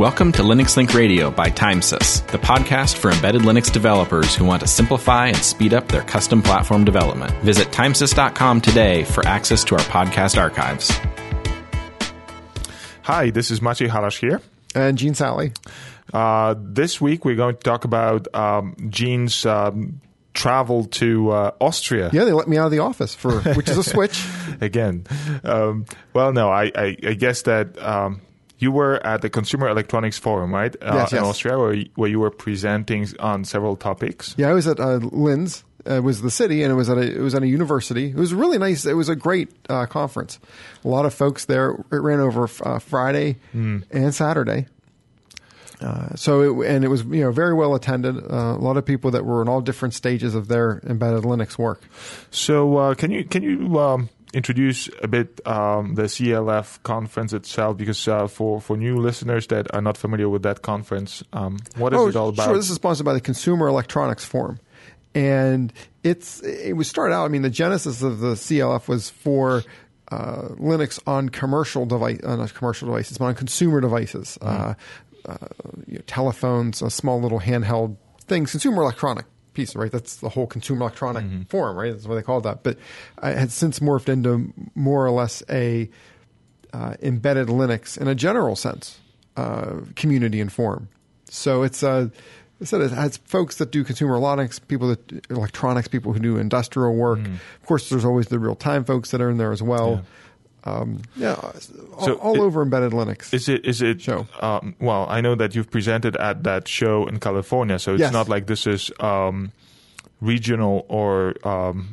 Welcome to Linux Link Radio by Timesys, the podcast for embedded Linux developers who want to simplify and speed up their custom platform development. Visit timesys.com today for access to our podcast archives. Hi, this is Maciej Halasz here. And Gene Sally. Uh, this week we're going to talk about um, Gene's um, travel to uh, Austria. Yeah, they let me out of the office for which is a switch. Again, um, well, no, I, I, I guess that um, you were at the Consumer Electronics Forum, right? Uh, Yes, in. Austria, where you, where you were presenting on several topics. Yeah, I was at uh, Linz. Uh, it was the city, and it was at a it was at a university. It was really nice. It was a great uh, conference. A lot of folks there. It ran over uh, Friday and Saturday. Uh, so it, and it was you know very well attended. Uh, a lot of people that were in all different stages of their embedded Linux work. So, uh, can you can you um, introduce a bit um, the CLF conference itself? Because uh, for for new listeners that are not familiar with that conference, um, what is oh, it all about? Sure, this is sponsored by the Consumer Electronics Forum, and it's it was started out. I mean, the genesis of the CLF was for uh, Linux on commercial device, uh, not commercial devices, but on consumer devices, uh, uh, you know, telephones, uh, small little handheld things, consumer electronic piece, right? That's the whole consumer electronic forum, right? That's what they called that. But it has since morphed into more or less a uh, embedded Linux in a general sense, uh, community and forum. So it's uh, I said it has folks that do consumer electronics, people that electronics, people who do industrial work. Of course, there's always the real time folks that are in there as well. Um, yeah, all, So all it- over embedded Linux. Is it? Is it? Show. Um, well, I know that you've presented at that show in California, so it's Yes. not like this is um, regional or um,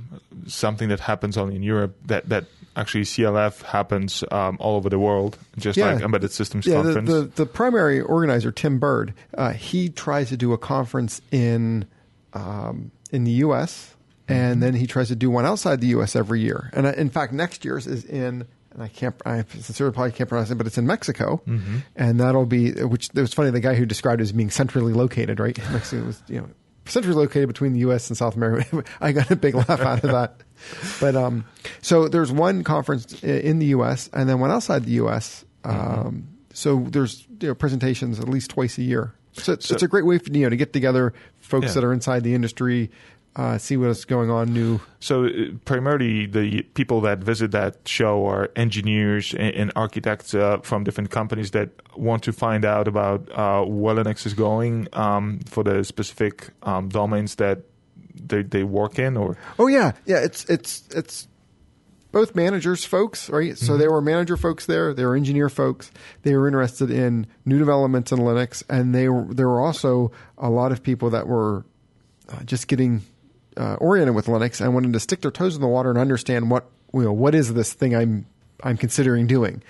something that happens only in Europe. That that actually CLF happens um, all over the world, just Yeah. like Embedded Systems yeah, the, Conference. the, the primary organizer, Tim Bird, uh, he tries to do a conference in um, in the U.S. and then he tries to do one outside the U.S. every year. And uh, in fact, next year's is in. And I can't, I sincerely probably can't pronounce it, but it's in Mexico, and that'll be. Which it was funny. The guy who described it as being centrally located, right? Mexico was, you know, centrally located between the U.S. and South America. I got a big laugh out of that. But um, so there's one conference in the U.S. and then one outside the U.S. Um, so there's you know, presentations at least twice a year. So it's, it's a great way for you know to get together folks Yeah. that are inside the industry, uh, see what's going on new. So uh, primarily, the people that visit that show are engineers and, and architects uh, from different companies that want to find out about uh, where Linux is going um, for the specific um, domains that they, they work in, or Oh yeah, yeah. It's it's it's both managers folks, right? So there were manager folks there. There were engineer folks. They were interested in new developments in Linux, and they were there were also a lot of people that were uh, just getting uh, oriented with Linux and wanted to stick their toes in the water and understand what you know what is this thing I'm I'm considering doing.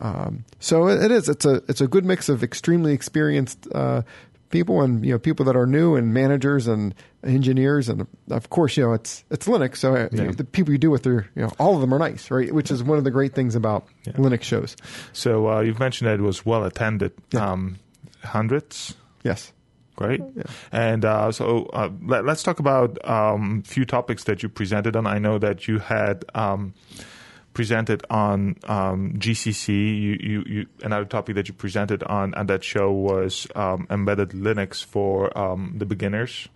Um, so it, it is. It's a it's a good mix of extremely experienced uh, people and you know people that are new and managers and engineers and of course you know it's it's Linux. So uh, you know, the people you do with their you know all of them are nice, right? Which is one of the great things about Linux shows. so. Uh, you've mentioned that it was well attended, um, hundreds. Yes. Great. And uh, so uh, let, us talk about a um, few topics that you presented on. I know that you had um, presented on um, GCC. You, you, you, another topic that you presented on at that show was um, embedded Linux for um, the beginners.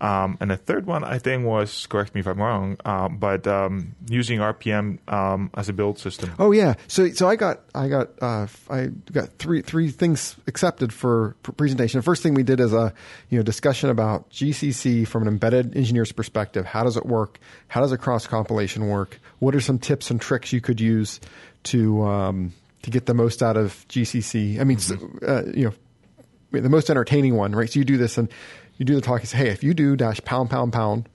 Um, and the third one, I think, was correct me if I'm wrong, uh, but um, using RPM um, as a build system. Oh yeah. So so I got I got uh, I got three three things accepted for pr- presentation. The first thing we did is a you know discussion about GCC from an embedded engineer's perspective. How does it work? How does a cross compilation work? What are some tips and tricks you could use to um, to get the most out of GCC? I mean, s- uh, you know, the most entertaining one, right? So you do this and you do the talk. You say, hey, if you do dash pound pound pound,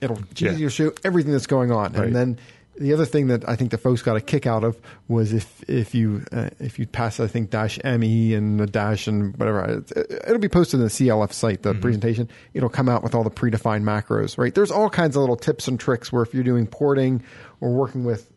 it'll Yeah. you'll show everything that's going on, Right. and then the other thing that I think the folks got a kick out of was if if you uh, if you pass I think dash me and a dash and whatever it, it'll be posted in the CLF site the presentation it'll come out with all the predefined macros right there's all kinds of little tips and tricks where if you're doing porting or working with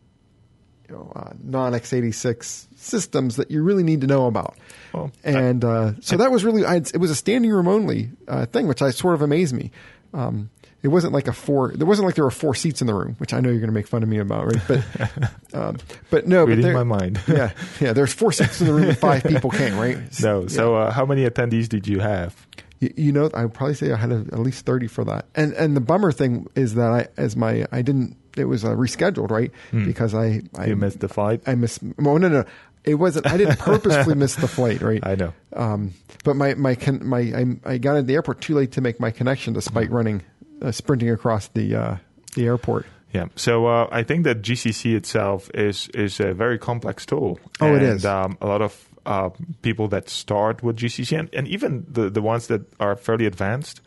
you know uh, non x86 systems that you really need to know about Well, and uh, so that was really I, it was a standing room only uh, thing which I sort of amazed me um, it wasn't like a four. There wasn't like there were four seats in the room, which I know you're going to make fun of me about, right? But um, but no, Reading but there- my mind. yeah, yeah. There's four seats in the room and five people came, right? No. Yeah. So, uh, how many attendees did you have? You, you know, I would probably say I had a, at least thirty for that. And and the bummer thing is that I, as my, I didn't. It was uh, rescheduled, right? Because I, I. You missed the flight. I missed. Well, no, no, it wasn't. I didn't purposefully miss the flight, right? I know. Um, but my my con- my I, I got at the airport too late to make my connection, despite Mm-hmm. running, uh, sprinting across the uh, the airport. Yeah. So uh, I think that GCC itself is is a very complex tool. Oh, it and, is. Um, a lot of uh, people that start with GCC and, and even the, the ones that are fairly advanced,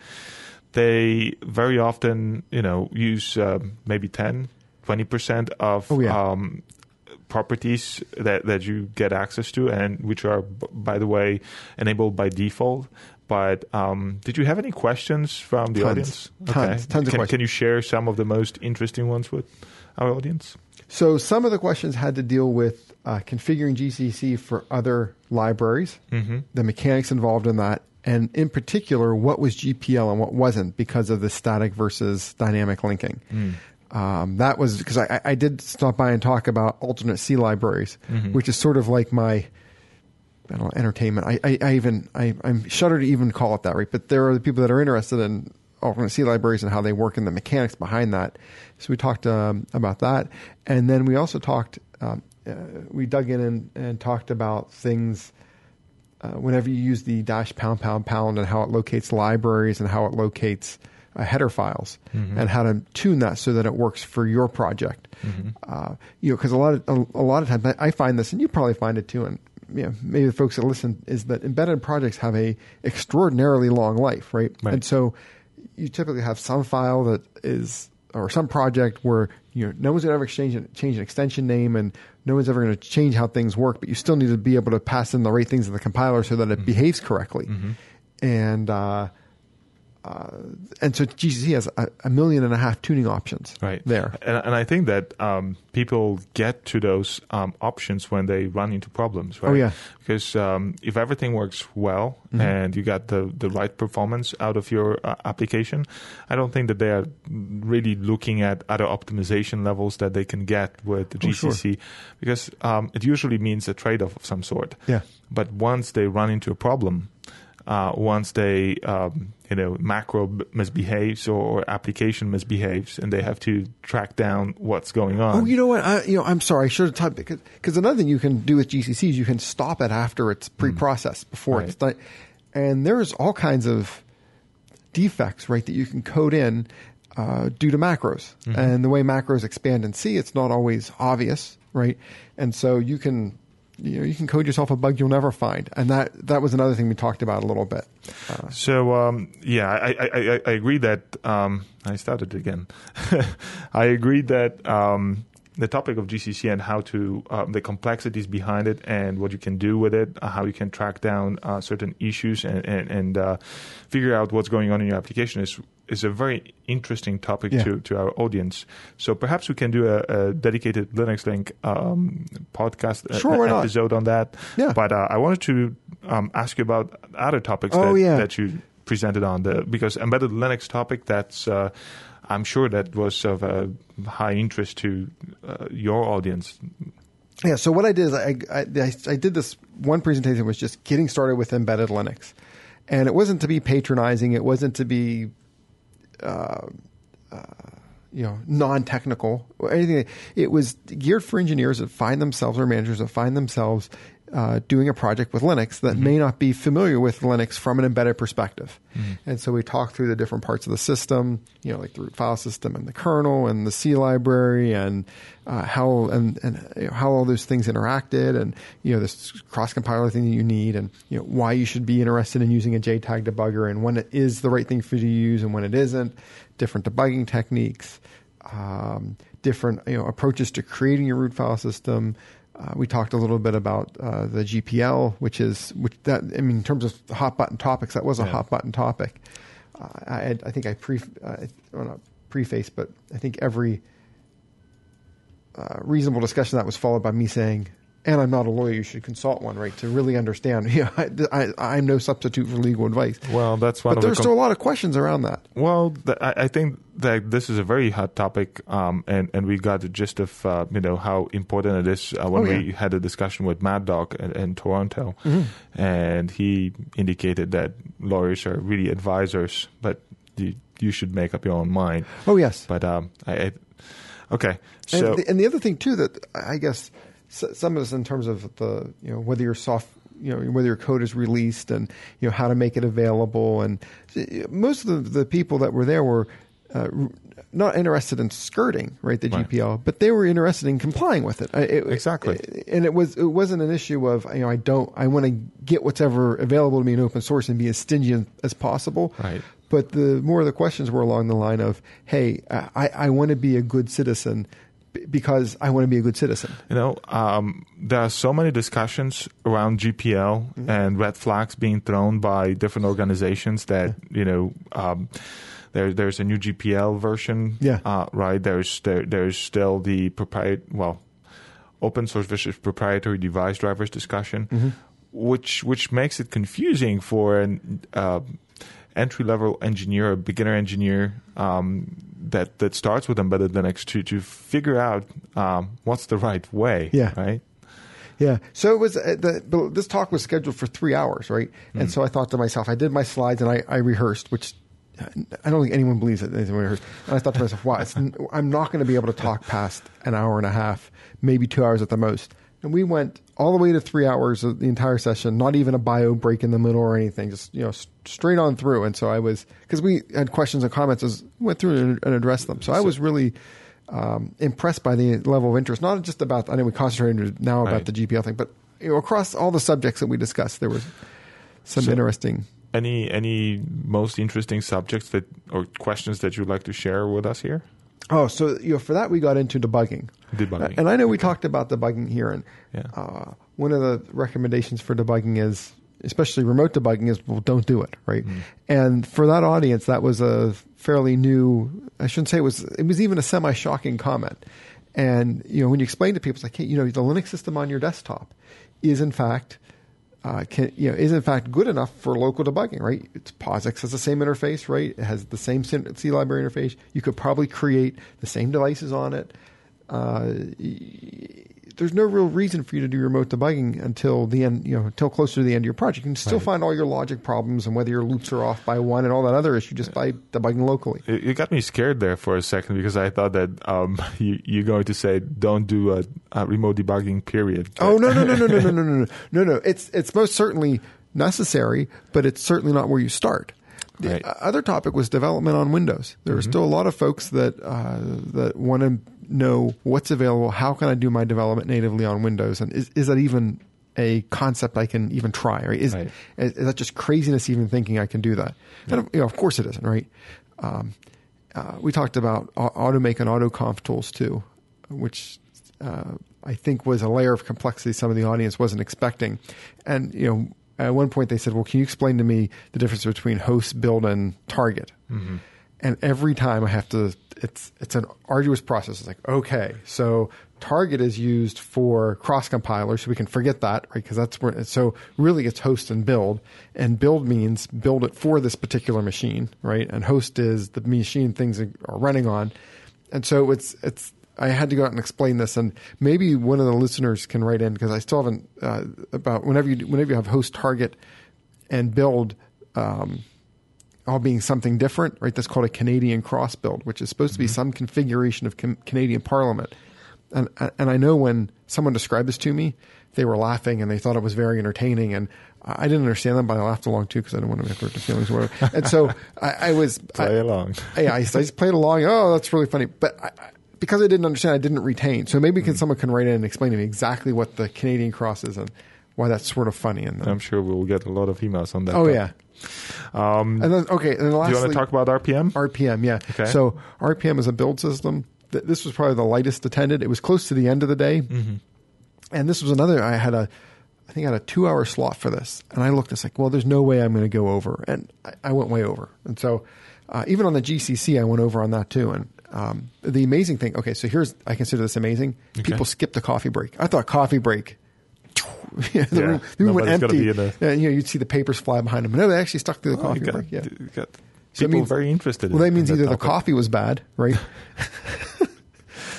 they very often you know use um, maybe 10, 20 percent of Oh, yeah. um, properties that, that you get access to and which are by the way enabled by default. But um, did you have any questions from the Tons. audience? Tons. Tons of can, questions. Can you share some of the most interesting ones with our audience? So some of the questions had to deal with uh, configuring GCC for other libraries, Mm-hmm. the mechanics involved in that, and in particular, what was GPL and what wasn't because of the static versus dynamic linking. Um, that was because I, I did stop by and talk about alternate C libraries, which is sort of like my I don't know, entertainment. I, I, I even I, I'm shudder to even call it that, right? But there are the people that are interested in alternate C libraries and how they work and the mechanics behind that. So we talked um, about that, and then we also talked. Um, uh, we dug in and, and talked about things. Uh, whenever you use the dash pound pound pound and how it locates libraries and how it locates uh, header files and how to tune that so that it works for your project. Uh, you know, because a lot of a, a lot of times I, find this, and you probably find it too, and you know, maybe the folks that listen is that embedded projects have a extraordinarily long life, right? Right. And so you typically have some file that is or some project where you know no one's gonna ever exchange change an extension name and no one's ever going to change how things work, but you still need to be able to pass in the right things to the compiler so that it behaves correctly. And uh, uh, and so GCC has a, a million and a half tuning options right there. and, and i think that um, people get to those um, options when they run into problems right Oh, yeah. because um, if everything works well Mm-hmm. and you got the, the right performance out of your uh, application i don't think that they are really looking at other optimization levels that they can get with the Oh, sure. gcc because um, it usually means a trade-off of some sort Yeah. but once they run into a problem uh, once they um, you know macro b- misbehaves or, or application misbehaves and they have to track down what's going on. Oh, you know what? I, you know, I'm sorry. I should have typed because because another thing you can do with GCC is you can stop it after it's pre-processed before Right. it's done, and there's all kinds of defects, right, that you can code in uh, due to macros and the way macros expand in C. It's not always obvious, right, and so you can. You know, you can code yourself a bug you'll never find, and that that was another thing we talked about a little bit. Uh, So um, yeah, I, I, I, I agree that um, I started again. I agree that um, the topic of GCC and how to um, the complexities behind it and what you can do with it, uh, how you can track down uh, certain issues and and, and uh, figure out what's going on in your application is is a very interesting topic Yeah. to, to our audience. So perhaps we can do a, a dedicated Linux Link um, podcast uh, Sure, not? episode on that. Yeah. But uh, I wanted to um, ask you about other topics Oh, that, yeah. that you presented on the because embedded Linux topic that's uh, I'm sure that was of a high interest to uh, your audience. Yeah. So what I did is I, I, I, I did this one presentation was just getting started with embedded Linux, and it wasn't to be patronizing. It wasn't to be, uh, uh, you know, non-technical or anything. It was geared for engineers that find themselves or managers that find themselves uh, doing a project with Linux that may not be familiar with Linux from an embedded perspective. And so we talk through the different parts of the system, you know, like the root file system and the kernel and the C library and uh, how and, and you know, how all those things interacted and you know this cross compiler thing that you need and you know why you should be interested in using a JTAG debugger and when it is the right thing for you to use and when it isn't, different debugging techniques, um, different you know approaches to creating your root file system. Uh, we talked a little bit about uh, the GPL, which is which that I mean in terms of hot button topics, that was a Yeah. hot button topic. Uh, I, I think I pre uh, well, not preface, but I think every uh, reasonable discussion that was followed by me saying, and I'm not a lawyer. You should consult one, right, to really understand. You know, I, I, am no substitute for legal advice. Well, that's one. But there's the com- still a lot of questions around that. Well, I, think that this is a very hot topic, um, and and we got the gist of uh, you know how important it is uh, when oh, yeah. we had a discussion with Mad Dog in, in Toronto, mm-hmm. and he indicated that lawyers are really advisors, but you, you should make up your own mind. Oh yes. But um, I, I okay. So and the, and the other thing too that I guess some of this in terms of the you know whether your soft you know whether your code is released and you know how to make it available. And most of the, the people that were there were uh, not interested in skirting right the right. GPL but they were interested in complying with it, it exactly. it, and it was it wasn't an issue of you know I don't I want to get whatever available to me in open source and be as stingy as possible. Right. But the more of the questions were along the line of hey I, I want to be a good citizen because I want to be a good citizen. You know, um, there are so many discussions around GPL mm-hmm. and red flags being thrown by different organizations that yeah. you know. Um, there, there's a new GPL version, yeah. Uh, right? There's there, there's still the proprietary, well, open source versus proprietary device drivers discussion, mm-hmm. which which makes it confusing for an uh, entry level engineer, a beginner engineer um, that that starts with embedded Linux to to figure out um, what's the right way. Yeah. Right. Yeah. So it was uh, the, this talk was scheduled for three hours, right? Mm. And so I thought to myself, I did my slides and I, I rehearsed, which I don't think anyone believes that anyone rehearsed. And I thought to myself, wow, I'm not going to be able to talk past an hour and a half, maybe two hours at the most. And we went all the way to three hours of the entire session, not even a bio break in the middle or anything, just you know straight on through. And so I was because we had questions and comments as went through and, and addressed them. So I was really um, impressed by the level of interest, not just about I know we concentrated now about right. the GPL thing, but you know across all the subjects that we discussed, there was some so interesting. Any any most interesting subjects that or questions that you'd like to share with us here? Oh, so you know, for that we got into debugging. Debugging, and I know we talked about debugging here, and yeah. uh, one of the recommendations for debugging is, especially remote debugging, is well, don't do it, right? Mm. And for that audience, that was a fairly new. I shouldn't say it was. It was even a semi-shocking comment. And you know, when you explain to people, it's like, hey, you know, the Linux system on your desktop is in fact uh, can, you know, is in fact good enough for local debugging, right? It's POSIX has the same interface, right? It has the same C library interface. You could probably create the same devices on it. Uh, there's no real reason for you to do remote debugging until the end, you know, until closer to the end of your project. You can still right. find all your logic problems and whether your loops are off by one and all that other issue just by debugging locally. It, got me scared there for a second because I thought that um, you, you're going to say don't do a, a remote debugging period. Oh no no no no no no no no no no! It's it's most certainly necessary, but it's certainly not where you start. The right. other topic was development on Windows. There are mm-hmm. still a lot of folks that uh, that want to know what's available. How can I do my development natively on Windows? And is, is that even a concept I can even try? Right? Is, right. is, is that just craziness even thinking I can do that? Yeah. And you know, of course it isn't, right? Um, uh, we talked about AutoMake and AutoConf tools too, which uh, I think was a layer of complexity some of the audience wasn't expecting. And you know, at one point they said, "Well, can you explain to me the difference between host, build, and target?" Mm-hmm. And every time I have to it's it's an arduous process. It's like okay, so target is used for cross compiler, so we can forget that, right? Because that's where. So really, it's host and build, and build means build it for this particular machine, right? And host is the machine things are running on, and so it's it's. I had to go out and explain this, and maybe one of the listeners can write in because I still haven't uh, about whenever you whenever you have host target and build. Um, all being something different, right? That's called a Canadian cross build, which is supposed mm-hmm. to be mm-hmm. some configuration of com- Canadian Parliament. And and I know when someone described this to me, they were laughing and they thought it was very entertaining. And I didn't understand them, but I laughed along too because I didn't want to hurt their feelings or whatever. And so I, I was play I, along. yeah, I, I, just played along. Oh, that's really funny. But I, because I didn't understand, I didn't retain. So maybe mm-hmm. someone can write in and explain to me exactly what the Canadian cross is and why that's sort of funny. And I'm sure we'll get a lot of emails on that. Oh yeah, um, and then okay, and then lastly, do you want to talk about RPM? RPM, yeah. Okay. So RPM is a build system. This was probably the lightest attended. It was close to the end of the day, mm-hmm. and this was another. I had a, I think I had a two-hour slot for this, and I looked. It's like, well, there's no way I'm going to go over, and I, I, went way over. And so, uh, even on the GCC, I went over on that too. And um, the amazing thing. Okay, so here's I consider this amazing. Okay. People skip the coffee break. I thought coffee break yeah, the Yeah, room, the room went empty. the- and, you know, you'd see the papers fly behind them. No, they actually stuck to the Oh, coffee got, break. Yeah. got So it people means- very interested. Well, in, that means either the topic. coffee was bad, right?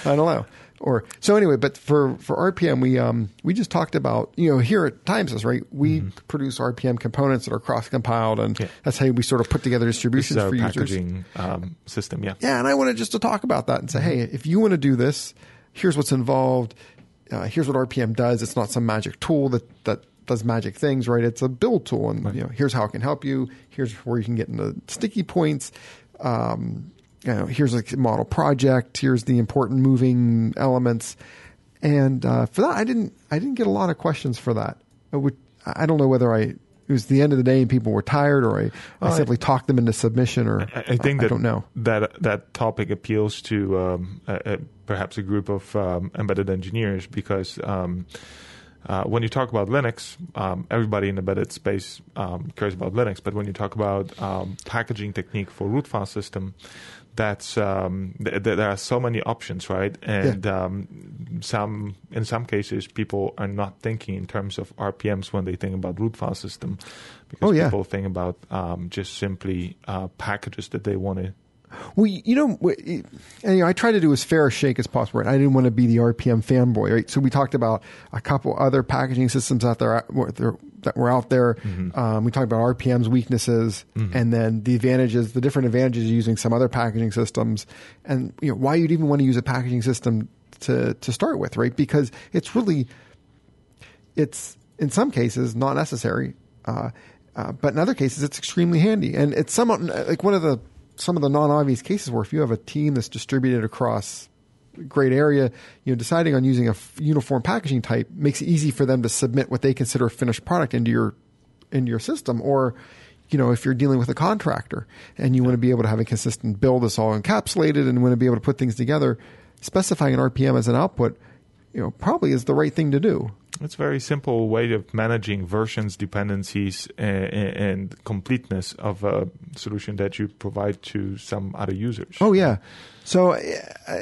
I don't know. Or so anyway, but for for RPM, we um we just talked about you know here at Timesys, right? We produce RPM components that are cross compiled, and Mm-hmm. Yeah. that's how we sort of put together distributions for users. packaging um, system. Yeah. Yeah, and I wanted just to talk about that and say, hey, if you want to do this, here's what's involved. Uh, here's what RPM does. It's not some magic tool that that does magic things, right? It's a build tool, and you know, here's how it can help you. Here's where you can get into sticky points. Um, you know, here's a model project. Here's the important moving elements. And uh, for that, I didn't I didn't get a lot of questions for that. I, would, I don't know whether I it was the end of the day and people were tired, or I, I I- simply talked them into submission, or I, I think that I don't know. that that topic appeals to um, perhaps a group of um, embedded engineers because um, uh, when you talk about Linux, um, everybody in the embedded space um, cares about Linux. But when you talk about um, packaging technique for root file system, that's um, th- th- there are so many options, right? And um, some in some cases, people are not thinking in terms of RPMs when they think about root file system, because Oh, yeah. people think about um, just simply uh, packages that they want to. Well, you know, and, you know, I try to do as fair a shake as possible. Right? I didn't want to be the RPM fanboy, right? So we talked about a couple other packaging systems out there that were out there. Um, we talked about RPM's weaknesses, and then the advantages, the different advantages of using some other packaging systems, and you know why you'd even want to use a packaging system to to start with, right? Because it's really it's in some cases not necessary, uh, uh, but in other cases it's extremely handy. And it's somewhat like one of the some of the non-obvious cases where if you have a team that's distributed across a great area, you know, deciding on using a f- uniform packaging type makes it easy for them to submit what they consider a finished product into your into your system. Or, you know, if you're dealing with a contractor and you want to be able to have a consistent build that's all encapsulated and want to be able to put things together, specifying an RPM as an output, you know, probably is the right thing to do. It's a very simple way of managing versions, dependencies, and, and completeness of a solution that you provide to some other users. Oh yeah. So uh,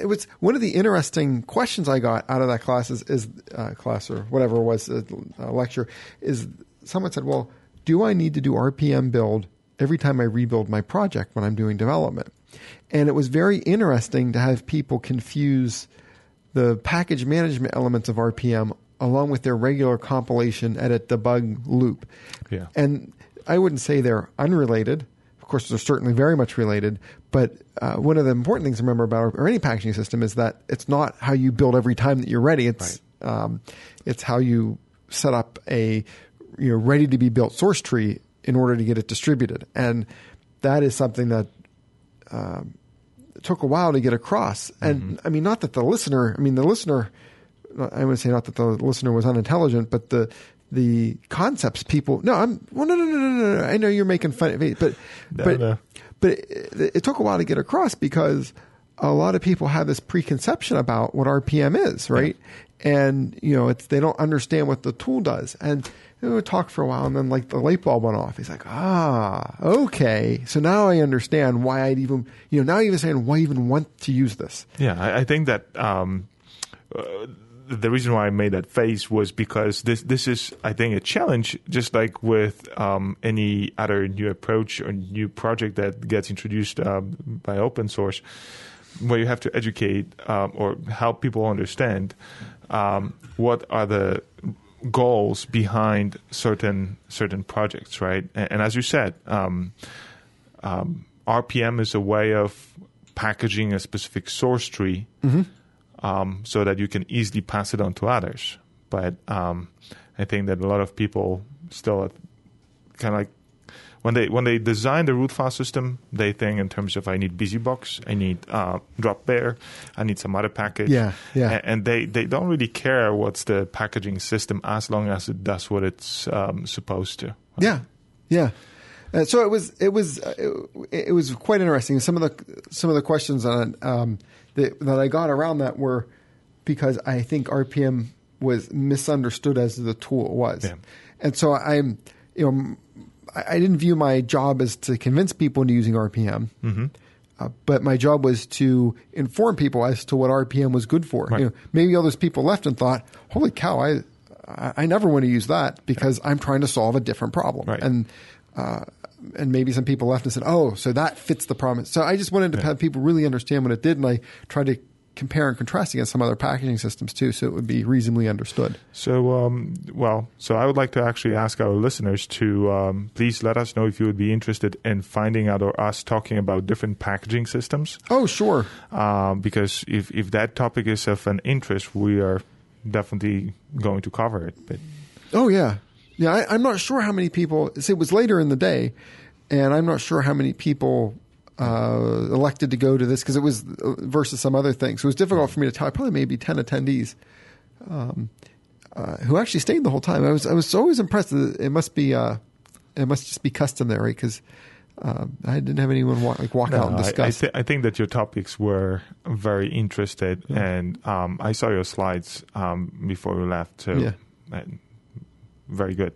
it was one of the interesting questions I got out of that class is, is uh, class or whatever it was uh, uh, lecture is someone said, "Well, do I need to do RPM build every time I rebuild my project when I'm doing development?" And it was very interesting to have people confuse the package management elements of RPM along with their regular compilation, edit, debug loop. Yeah. And I wouldn't say they're unrelated. Of course, they're certainly very much related. But uh, one of the important things to remember about or any packaging system is that it's not how you build every time that you're ready. It's um, it's how you set up a you know ready to be built source tree in order to get it distributed. And that is something that um, took a while to get across. And I mean, not that the listener, I mean, the listener, I would say not that the listener was unintelligent, but the the concepts people. No, I'm. Well, no, no, no, no, no. no. I know you're making fun of me, but No, but no. but it, it took a while to get across because a lot of people have this preconception about what RPM is, right? And you know, it's they don't understand what the tool does, and we would talk for a while, and then like the light bulb went off. He's like, ah, okay, so now I understand why I'd even, you know, now I understand why I even want to use this. Yeah, I, I think that um, uh, the reason why I made that face was because this this is I think a challenge, just like with um, any other new approach or new project that gets introduced um, by open source, where you have to educate um, or help people understand um, what are the goals behind certain certain projects, right? And, and as you said. Um, um, RPM is a way of packaging a specific source tree um, so that you can easily pass it on to others. But um, I think that a lot of people still kind of like when they when they design the root file system, they think in terms of I need BusyBox, I need uh, Dropbear, I need some other package. Yeah, yeah. A- And they, they don't really care what's the packaging system as long as it does what it's um, supposed to. Yeah, yeah. Uh, so it was it was uh, it, it was quite interesting. Some of the some of the questions on um, that that I got around that were because I think RPM was misunderstood as the tool it was, Yeah. and so I'm you know I, I didn't view my job as to convince people into using RPM. Mm-hmm. Uh, but my job was to inform people as to what RPM was good for. Right. You know, maybe all those people left and thought, "Holy cow! I I, I never want to use that because I'm trying to solve a different problem. Right. And uh, and maybe some people left and said, "Oh, so that fits the problem." So I just wanted to have people really understand what it did, and I tried to compare and contrast against some other packaging systems too, so it would be reasonably understood. So, um, well, so I would like to actually ask our listeners to um, please let us know if you would be interested in finding out or us talking about different packaging systems. Oh, sure. Um, because if, if that topic is of an interest, we are definitely going to cover it. But Oh yeah, yeah. I, I'm not sure how many people. It was later in the day, and I'm not sure how many people uh, elected to go to this because it was uh, versus some other things. So it was difficult for me to tell. Probably maybe ten attendees um, uh, who actually stayed the whole time. I was I was always impressed. That it must be uh, it must just be custom there, right? Because um, I didn't have anyone walk, like walk out and No, I- I, discuss. I think that your topics were very interested, and um, I saw your slides um, before we left. So, Yeah. very good.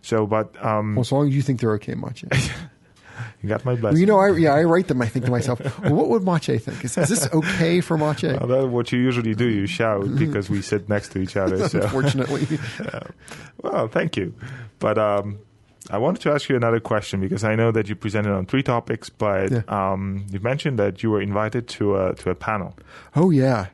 So, but um, well, as long as you think they're okay, Maciej. you got my blessing. you know, I yeah, I write them. I think to myself, well, what would Maciej think? Is, is this okay for Maciej? Well, that's what you usually do. You shout because we sit next to each other. So, Unfortunately. well, thank you. But um, I wanted to ask you another question because I know that you presented on three topics, but Yeah. um, you mentioned that you were invited to a to a panel. Oh yeah.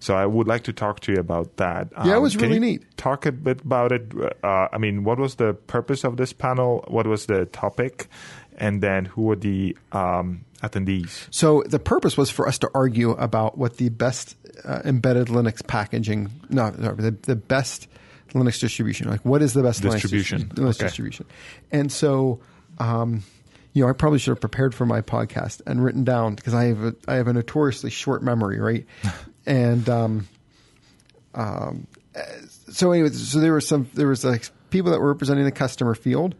So I would like to talk to you about that. Yeah, it Um, was really neat. Talk a bit about it. Uh, I mean, what was the purpose of this panel? What was the topic? And then who were the um, attendees? So the purpose was for us to argue about what the best uh, embedded Linux packaging, no, no the, the best Linux distribution, like what is the best Distribution. Linux, distribu- Linux Okay. distribution? And so, um, you know, I probably should have prepared for my podcast and written down because I have a, I have a notoriously short memory, right? and um, um, uh, so anyway, so there was some there was like people that were representing the customer field,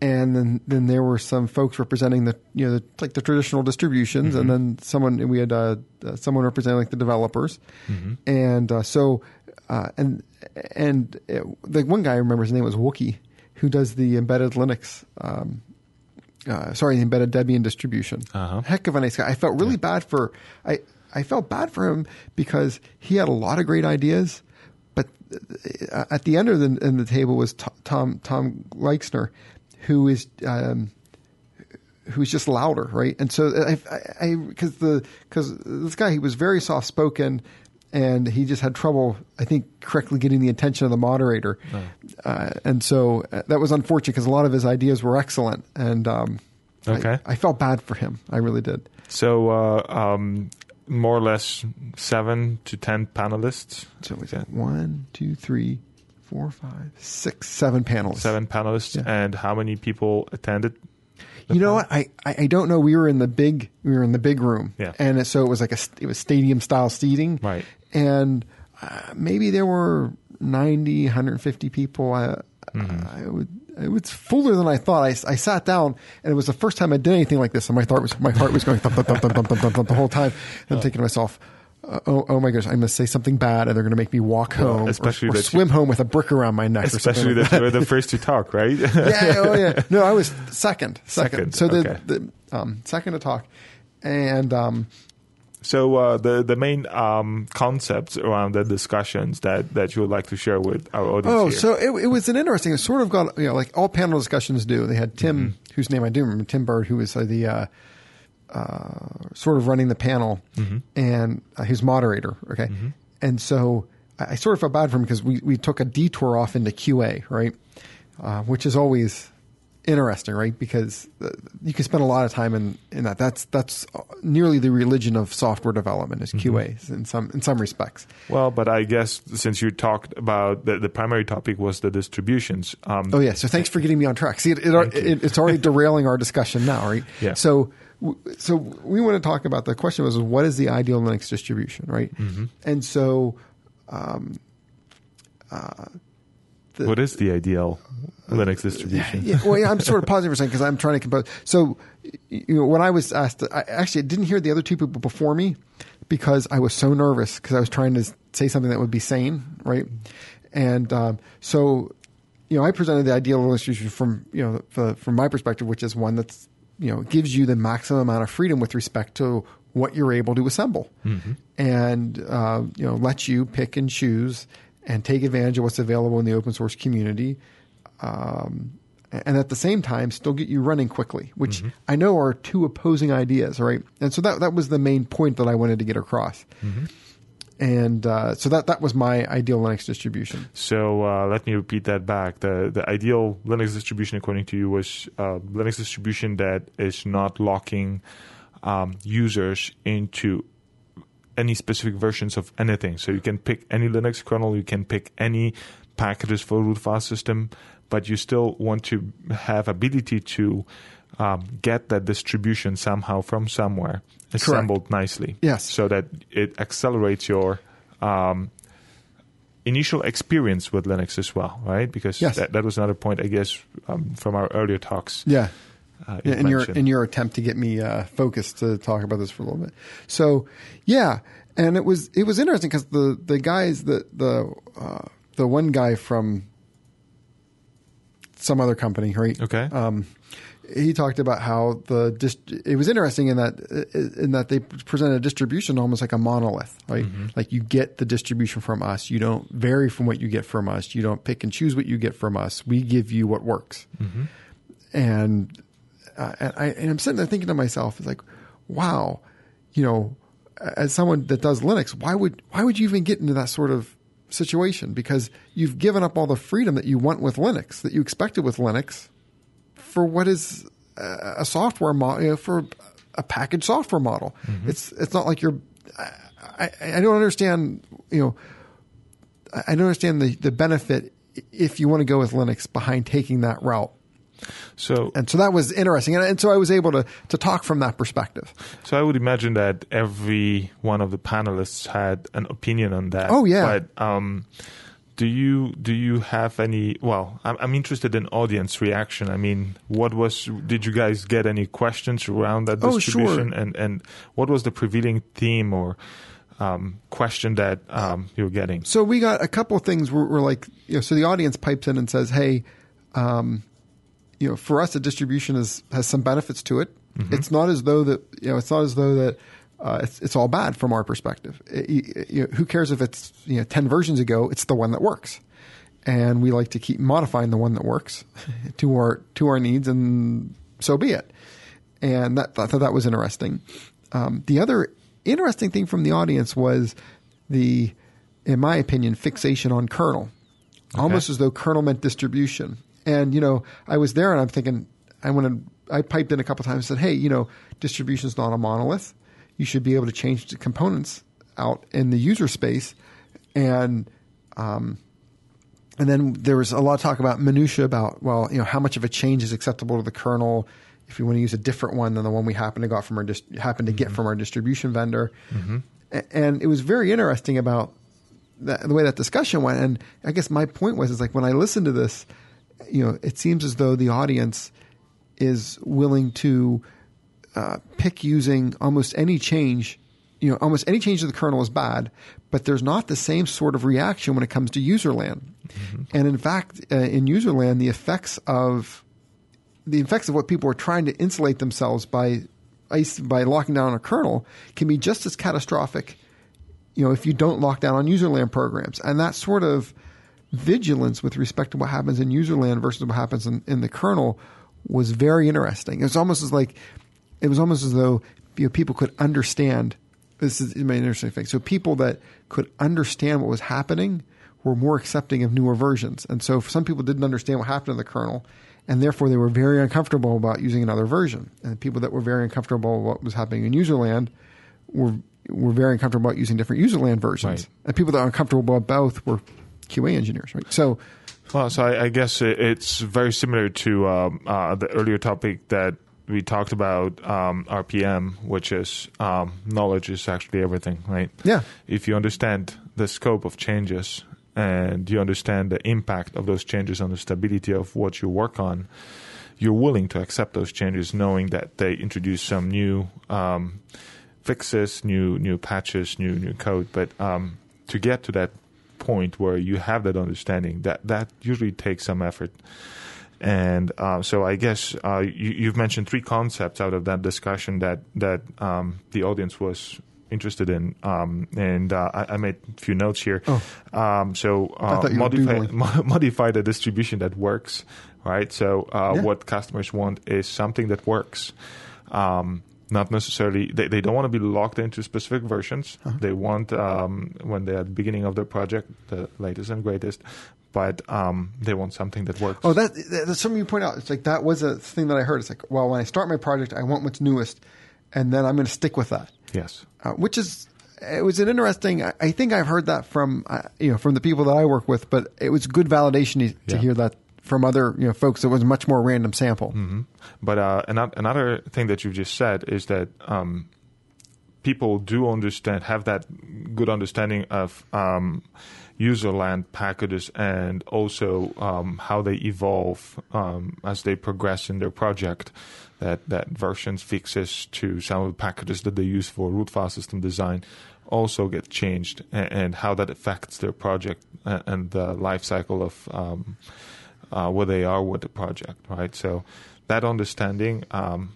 and then then there were some folks representing the you know the, like the traditional distributions, and then someone we had uh, uh, someone representing like the developers, and uh, so uh, and and uh, the one guy I remember his name was Wookey, who does the embedded Linux. Um, uh, sorry, the embedded Debian distribution. Uh-huh. Heck of a nice guy. I felt really bad for I. I felt bad for him because he had a lot of great ideas, but at the end of the, the table was Tom Tom Gleixner, who is um, who's just louder, right? And so I because the because this guy he was very soft spoken. And he just had trouble, I think, correctly getting the attention of the moderator, uh, and so uh, that was unfortunate because a lot of his ideas were excellent, and um, I- Okay. I, felt bad for him. I really did. So uh, um, more or less seven to ten panelists. So we got one, two, three, four, five, six, seven panels. Seven panelists, Yeah. and how many people attended? You know panel? what? I, I don't know. We were in the big we were in the big room, Yeah. and so it was like a it was stadium style seating, Right. And uh, maybe there were 90, 150 people. I, Mm-hmm. I would. It was fuller than I thought. I, I sat down, and it was the first time I did anything like this, and my heart was my heart was going thump thump thump thump thump thump, thump, thump the whole time. And I'm thinking to myself, uh, oh, oh my gosh, I'm going to say something bad, and they're going to make me walk home, or- especially or, that you- swim home with a brick around my neck, or Especially something like that you were the first to talk, right? yeah, oh yeah. No, I was second. Second. Second, So the, okay. the um, second to talk, and um, So uh, the the main um, concepts around the discussions that, that you would like to share with our audience oh, here. so it, it was an interesting. It sort of got you know like all panel discussions do. They had Tim, Mm-hmm. whose name I do remember, Tim Bird, who was uh, the uh, uh, sort of running the panel, Mm-hmm. and uh, his moderator. Okay, and so I, I sort of felt bad for him because we we took a detour off into QA, right, uh, which is always interesting, right? Because uh, you can spend a lot of time in, in that. That's that's nearly the religion of software development is Mm-hmm. QA in some in some respects. Well, but I guess since you talked about the, the primary topic was the distributions. Um, Oh yeah, so thanks for getting me on track. See, it, it, it, it's already derailing our discussion now, right? Yeah. So, so we want to talk about the question was what is the ideal Linux distribution, right? Mm-hmm. And so, what is the ideal Linux distribution? yeah, well, yeah, I'm sort of pausing for a second because I'm trying to compose. So, you know, when I was asked, I actually didn't hear the other two people before me because I was so nervous because I was trying to say something that would be sane, right? And um, so, you know, I presented the ideal Linux distribution from you know the, from my perspective, which is one that's you know gives you the maximum amount of freedom with respect to what you're able to assemble, and uh, you know lets you pick and choose and take advantage of what's available in the open source community. Um, and at the same time, still get you running quickly, which Mm-hmm. I know are two opposing ideas, right? And so that that was the main point that I wanted to get across. Mm-hmm. And uh, so that that was my ideal Linux distribution. So uh, let me repeat that back. The the ideal Linux distribution, according to you, was uh, Linux distribution that is not locking um, users into any specific versions of anything. So you can pick any Linux kernel, you can pick any packages for root file system, but you still want to have ability to um, get that distribution somehow from somewhere assembled nicely. Yes. So that it accelerates your um, initial experience with Linux as well, right? Because Yes. that, that was another point, I guess, um, from our earlier talks. Yeah. Uh, Yeah, in your in your attempt to get me uh, focused to talk about this for a little bit. So, yeah, and it was it was interesting because the the guys the the uh, the one guy from some other company, right? Okay. Um, he talked about how the dist- it was interesting in that in that they presented a distribution almost like a monolith, right? Like you get the distribution from us, you don't vary from what you get from us, you don't pick and choose what you get from us. We give you what works, and uh, and, I, and I'm sitting there thinking to myself, it's like, wow, you know, as someone that does Linux, why would why would you even get into that sort of situation? Because you've given up all the freedom that you want with Linux, that you expected with Linux, for what is a, software model, you know, for a packaged software model. It's it's not like you're. I, I, I don't understand. You know, I I don't understand the the benefit if you want to go with Linux behind taking that route. so And so that was interesting. And, and so I was able to, to talk from that perspective. So I would imagine that every one of the panelists had an opinion on that. Oh, yeah. But um, do you do you have any? Well, I'm, I'm interested in audience reaction. I mean, what was? Did you guys get any questions around that Oh, distribution? sure. And and what was the prevailing theme or um, question that um, you were getting? So we got a couple of things where we're like, you know, so the audience pipes in and says, hey, um, you know, for us, the distribution is, has some benefits to it. It's not as though that, you know, it's not as though that uh, it's, it's all bad from our perspective. It- you- you know, who cares if it's, you know, 10 versions ago, it's the one that works. And we like to keep modifying the one that works to our, to our needs and so be it. And that, I thought that was interesting. Um, the other interesting thing from the audience was the, in my opinion, fixation on kernel, almost as though kernel meant distribution. And you know, I was there and I'm thinking, I want to. I piped in a couple times and said, "Hey, you know, distribution is not a monolith. You should be able to change the components out in the user space." And um, and then there was a lot of talk about minutia about well, you know, how much of a change is acceptable to the kernel if you want to use a different one than the one we happen to got from our dis- happen to get from our distribution vendor. A- And it was very interesting about that, the way that discussion went. And I guess my point was is like when I listened to this, you know, it seems as though the audience is willing to uh, pick using almost any change. You know, almost any change to the kernel is bad, but there's not the same sort of reaction when it comes to userland. And in fact, uh, in userland, the effects of the effects of what people are trying to insulate themselves by by locking down a kernel can be just as catastrophic. You know, if you don't lock down on userland programs, and that sort of vigilance with respect to what happens in userland versus what happens in, in the kernel was very interesting. It was almost as like it was almost as though you know, people could understand. This is an interesting thing. So people that could understand what was happening were more accepting of newer versions, and so some people didn't understand what happened in the kernel, and therefore they were very uncomfortable about using another version. And people that were very uncomfortable about what was happening in userland were were very uncomfortable about using different userland versions, Right. and people that are uncomfortable about both were QA engineers, right? So. Well, so I, I guess it- it's very similar to um, uh, the earlier topic that we talked about um, RPM, which is um, knowledge is actually everything, right? Yeah. If you understand the scope of changes and you understand the impact of those changes on the stability of what you work on, you're willing to accept those changes, knowing that they introduce some new um, fixes, new new patches, new new code. But um, to get to that point where you have that understanding, that that usually takes some effort. And uh, so I guess uh, you, you've mentioned three concepts out of that discussion that that um, the audience was interested in, um, and uh, I, I made a few notes here. Um, so uh, thought you were modify mo- modify the distribution that works, right? So uh, Yeah. what customers want is something that works. Um, not necessarily they, they don't want to be locked into specific versions. Uh-huh. They want um, when they're at the beginning of their project the latest and greatest, but um, they want something that works. Oh, that, that- that's something you point out. It's like that was a thing that I heard. It's like, well, when I start my project, I want what's newest, and then I'm going to stick with that. yes. uh, which is it was an interesting. I, think I've heard that from uh, you know from the people that I work with, but it was good validation to, to Yeah. hear that from other you know folks. It was much more random sample. But uh, another, another thing that you just said is that um, people do understand, have that good understanding of um, user land packages and also um, how they evolve um, as they progress in their project. That that versions fixes to some of the packages that they use for root file system design also get changed, and, and how that affects their project and, and the life cycle of um, uh, where they are with the project, right? So that understanding um,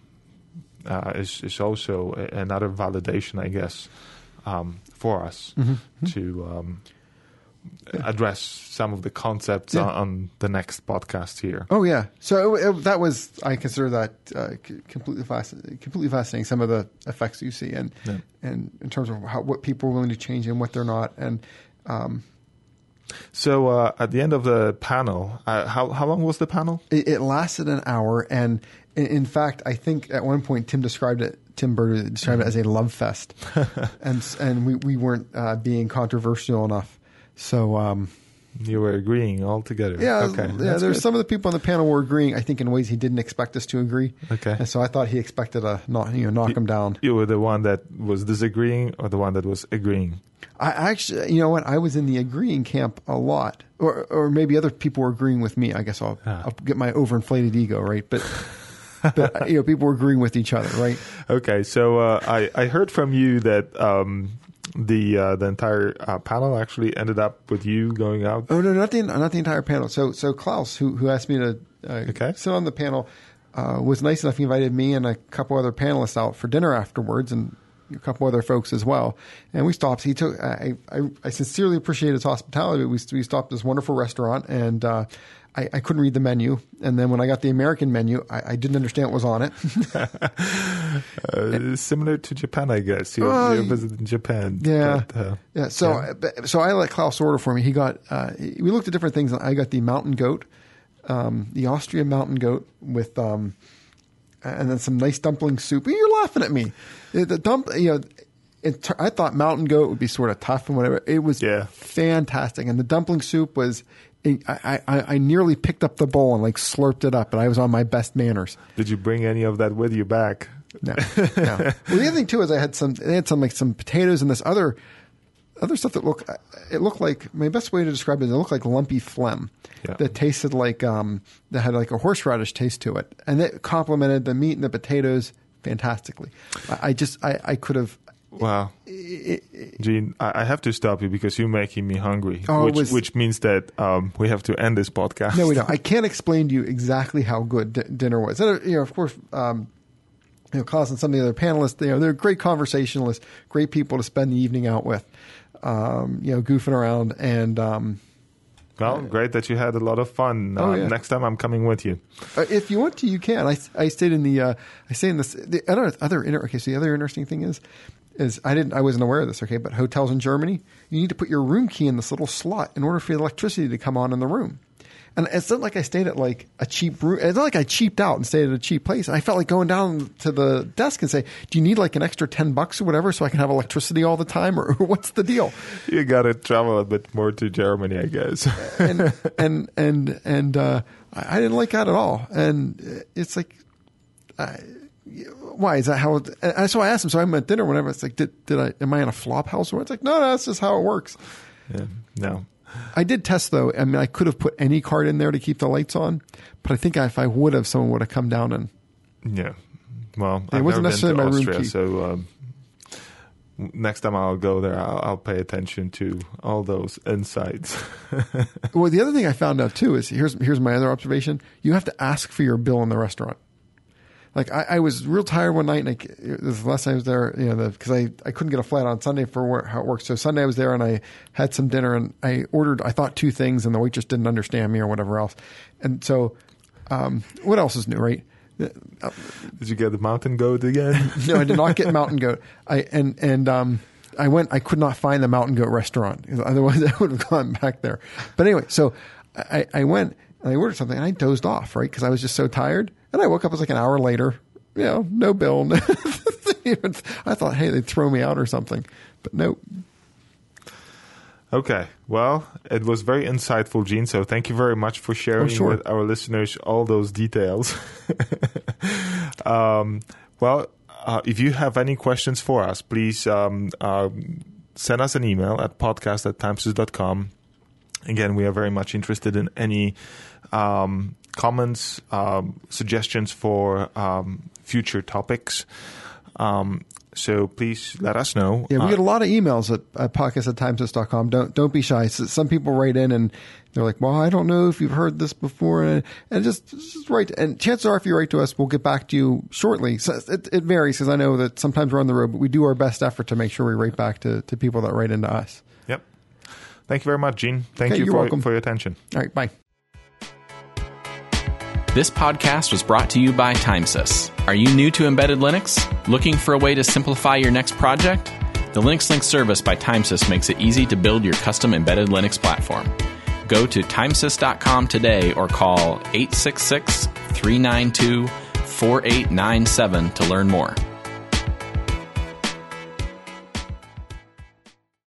uh, is is also a, another validation, I guess, um, for us Mm-hmm. to um, address some of the concepts Yeah. on, the next podcast here. Oh yeah, so it, it, that was I consider that uh, c- completely fascinating. Completely fascinating. Some of the effects you see, and Yeah. and in terms of how, what people are willing to change and what they're not, and um, So uh, at the end of the panel, uh, how how long was the panel? it, it lasted an hour. And in, in fact, I think at one point Tim described it. Tim Bird described it as a love fest, and and we we weren't uh, being controversial enough. So um, You were agreeing all together. yeah, okay. yeah. There's some of the people on the panel were agreeing. I think in ways he didn't expect us to agree. Okay. and so I thought he expected a knock you know knock him down. You were the one that was disagreeing, or the one that was agreeing. I actually, you know what? I was in the agreeing camp a lot, or or maybe other people were agreeing with me. I guess I'll, Ah. I'll get my overinflated ego right, but but you know people were agreeing with each other, right? Okay, so uh, I I heard from you that um, the uh, the entire uh, panel actually ended up with you going out. Oh no, not the not the entire panel. So so Klaus, who who asked me to uh, Okay. sit on the panel, uh, was nice enough. He invited me and a couple other panelists out for dinner afterwards, and a couple other folks as well. And we stopped. He took. I I, I sincerely appreciate his hospitality. We we stopped at this wonderful restaurant and. Uh, I, I couldn't read the menu, and then when I got the American menu, I, I didn't understand what was on it. Uh, similar to Japan, I guess. You, Uh, you visited Japan. Yeah, but, uh, yeah. So, yeah. so I let Klaus order for me. He got. Uh, we looked at different things. I got the mountain goat, um, the Austrian mountain goat with, um, and then some nice dumpling soup. You're laughing at me. The dump, you know. It, I thought mountain goat would be sort of tough and whatever. It was Yeah. fantastic, and the dumpling soup was. I, I, I nearly picked up the bowl and like slurped it up, and I was on my best manners. Did you bring any of that with you back? No, no. Well, the other thing too is I had some. They had some like some potatoes and this other other stuff that looked. It looked like my best way to describe it. It looked like lumpy phlegm Yeah. that tasted like um that had like a horseradish taste to it, and it complemented the meat and the potatoes fantastically. I, I just I, I could have. Wow. Gene, I, I have to stop you because you're making me hungry, Oh, which, was- which means that um, we have to end this podcast. No, we don't. I can't explain to you exactly how good d- dinner was. And, uh, you know, of course, um, you know, Klaus and some of the other panelists, you know, they're great conversationalists, great people to spend the evening out with, um, you know, goofing around. And um, Well, great that you had a lot of fun. Oh, Uh, yeah. Next time I'm coming with you. uh, if you want to, you can. I, I stayed in the, uh, I stayed in this, the other, other, inter- okay, so the other interesting thing is, is I didn't, I wasn't aware of this, okay, but hotels in Germany, you need to put your room key in this little slot in order for the electricity to come on in the room. And it's not like I stayed at like a cheap room. It's not like I cheaped out and stayed at a cheap place. I felt like going down to the desk and say, "Do you need like an extra ten bucks or whatever so I can have electricity all the time, or what's the deal?" You got to travel a bit more to Germany, I guess. And and and and uh, I didn't like that at all. And it's like, I, why is that how? It, and so I asked him. So I'm at dinner. Whenever it's like, did did I? Am I in a flop house? Or it's like, no, no, that's just how it works. yeah, no. I did test though. I mean, I could have put any card in there to keep the lights on, but I think if I would have, someone would have come down and Yeah. Well, It I've wasn't necessarily my to room Austria, key. so um, next time I'll go there, I'll, I'll pay attention to all those insights. Well, the other thing I found out too is here's here's my other observation. You have to ask for your bill in the restaurant. Like I, I was real tired one night, and I, it was the last time I was there, you know, because I, I couldn't get a flight on Sunday for where, how it works. So Sunday I was there, and I had some dinner, and I ordered, I thought two things, and the waitress didn't understand me or whatever else. And so, um, what else is new, right? Did you get the mountain goat again? no, I did not get mountain goat. I and and um, I went. I could not find the mountain goat restaurant. Otherwise, I would have gone back there. But anyway, so I, I went and I ordered something and I dozed off, right? Because I was just so tired. And I woke up, it was like an hour later, you know, no bill. I thought, hey, they'd throw me out or something. But nope. Okay. Well, it was very insightful, Gene. So thank you very much for sharing Oh, sure. with our listeners all those details. um, well, uh, if you have any questions for us, please um, uh, send us an email at podcast at timesys.com. Again, we are very much interested in any um, comments, um, suggestions for um, future topics. Um, so please let us know. Yeah, we Uh, get a lot of emails at, at podcast at timesys.com. Don't, don't be shy. Some people write in and they're like, well, I don't know if you've heard this before. And, and just, just write. And chances are, if you write to us, we'll get back to you shortly. So it, it varies because I know that sometimes we're on the road, but we do our best effort to make sure we write back to, to people that write into us. Yep. Thank you very much, Gene. Thank Okay, you for, for your attention. All right, bye. This podcast was brought to you by Timesys. Are you new to embedded Linux? Looking for a way to simplify your next project? The Linux Link service by Timesys makes it easy to build your custom embedded Linux platform. Go to timesys.com today or call 866 392 4897 to learn more.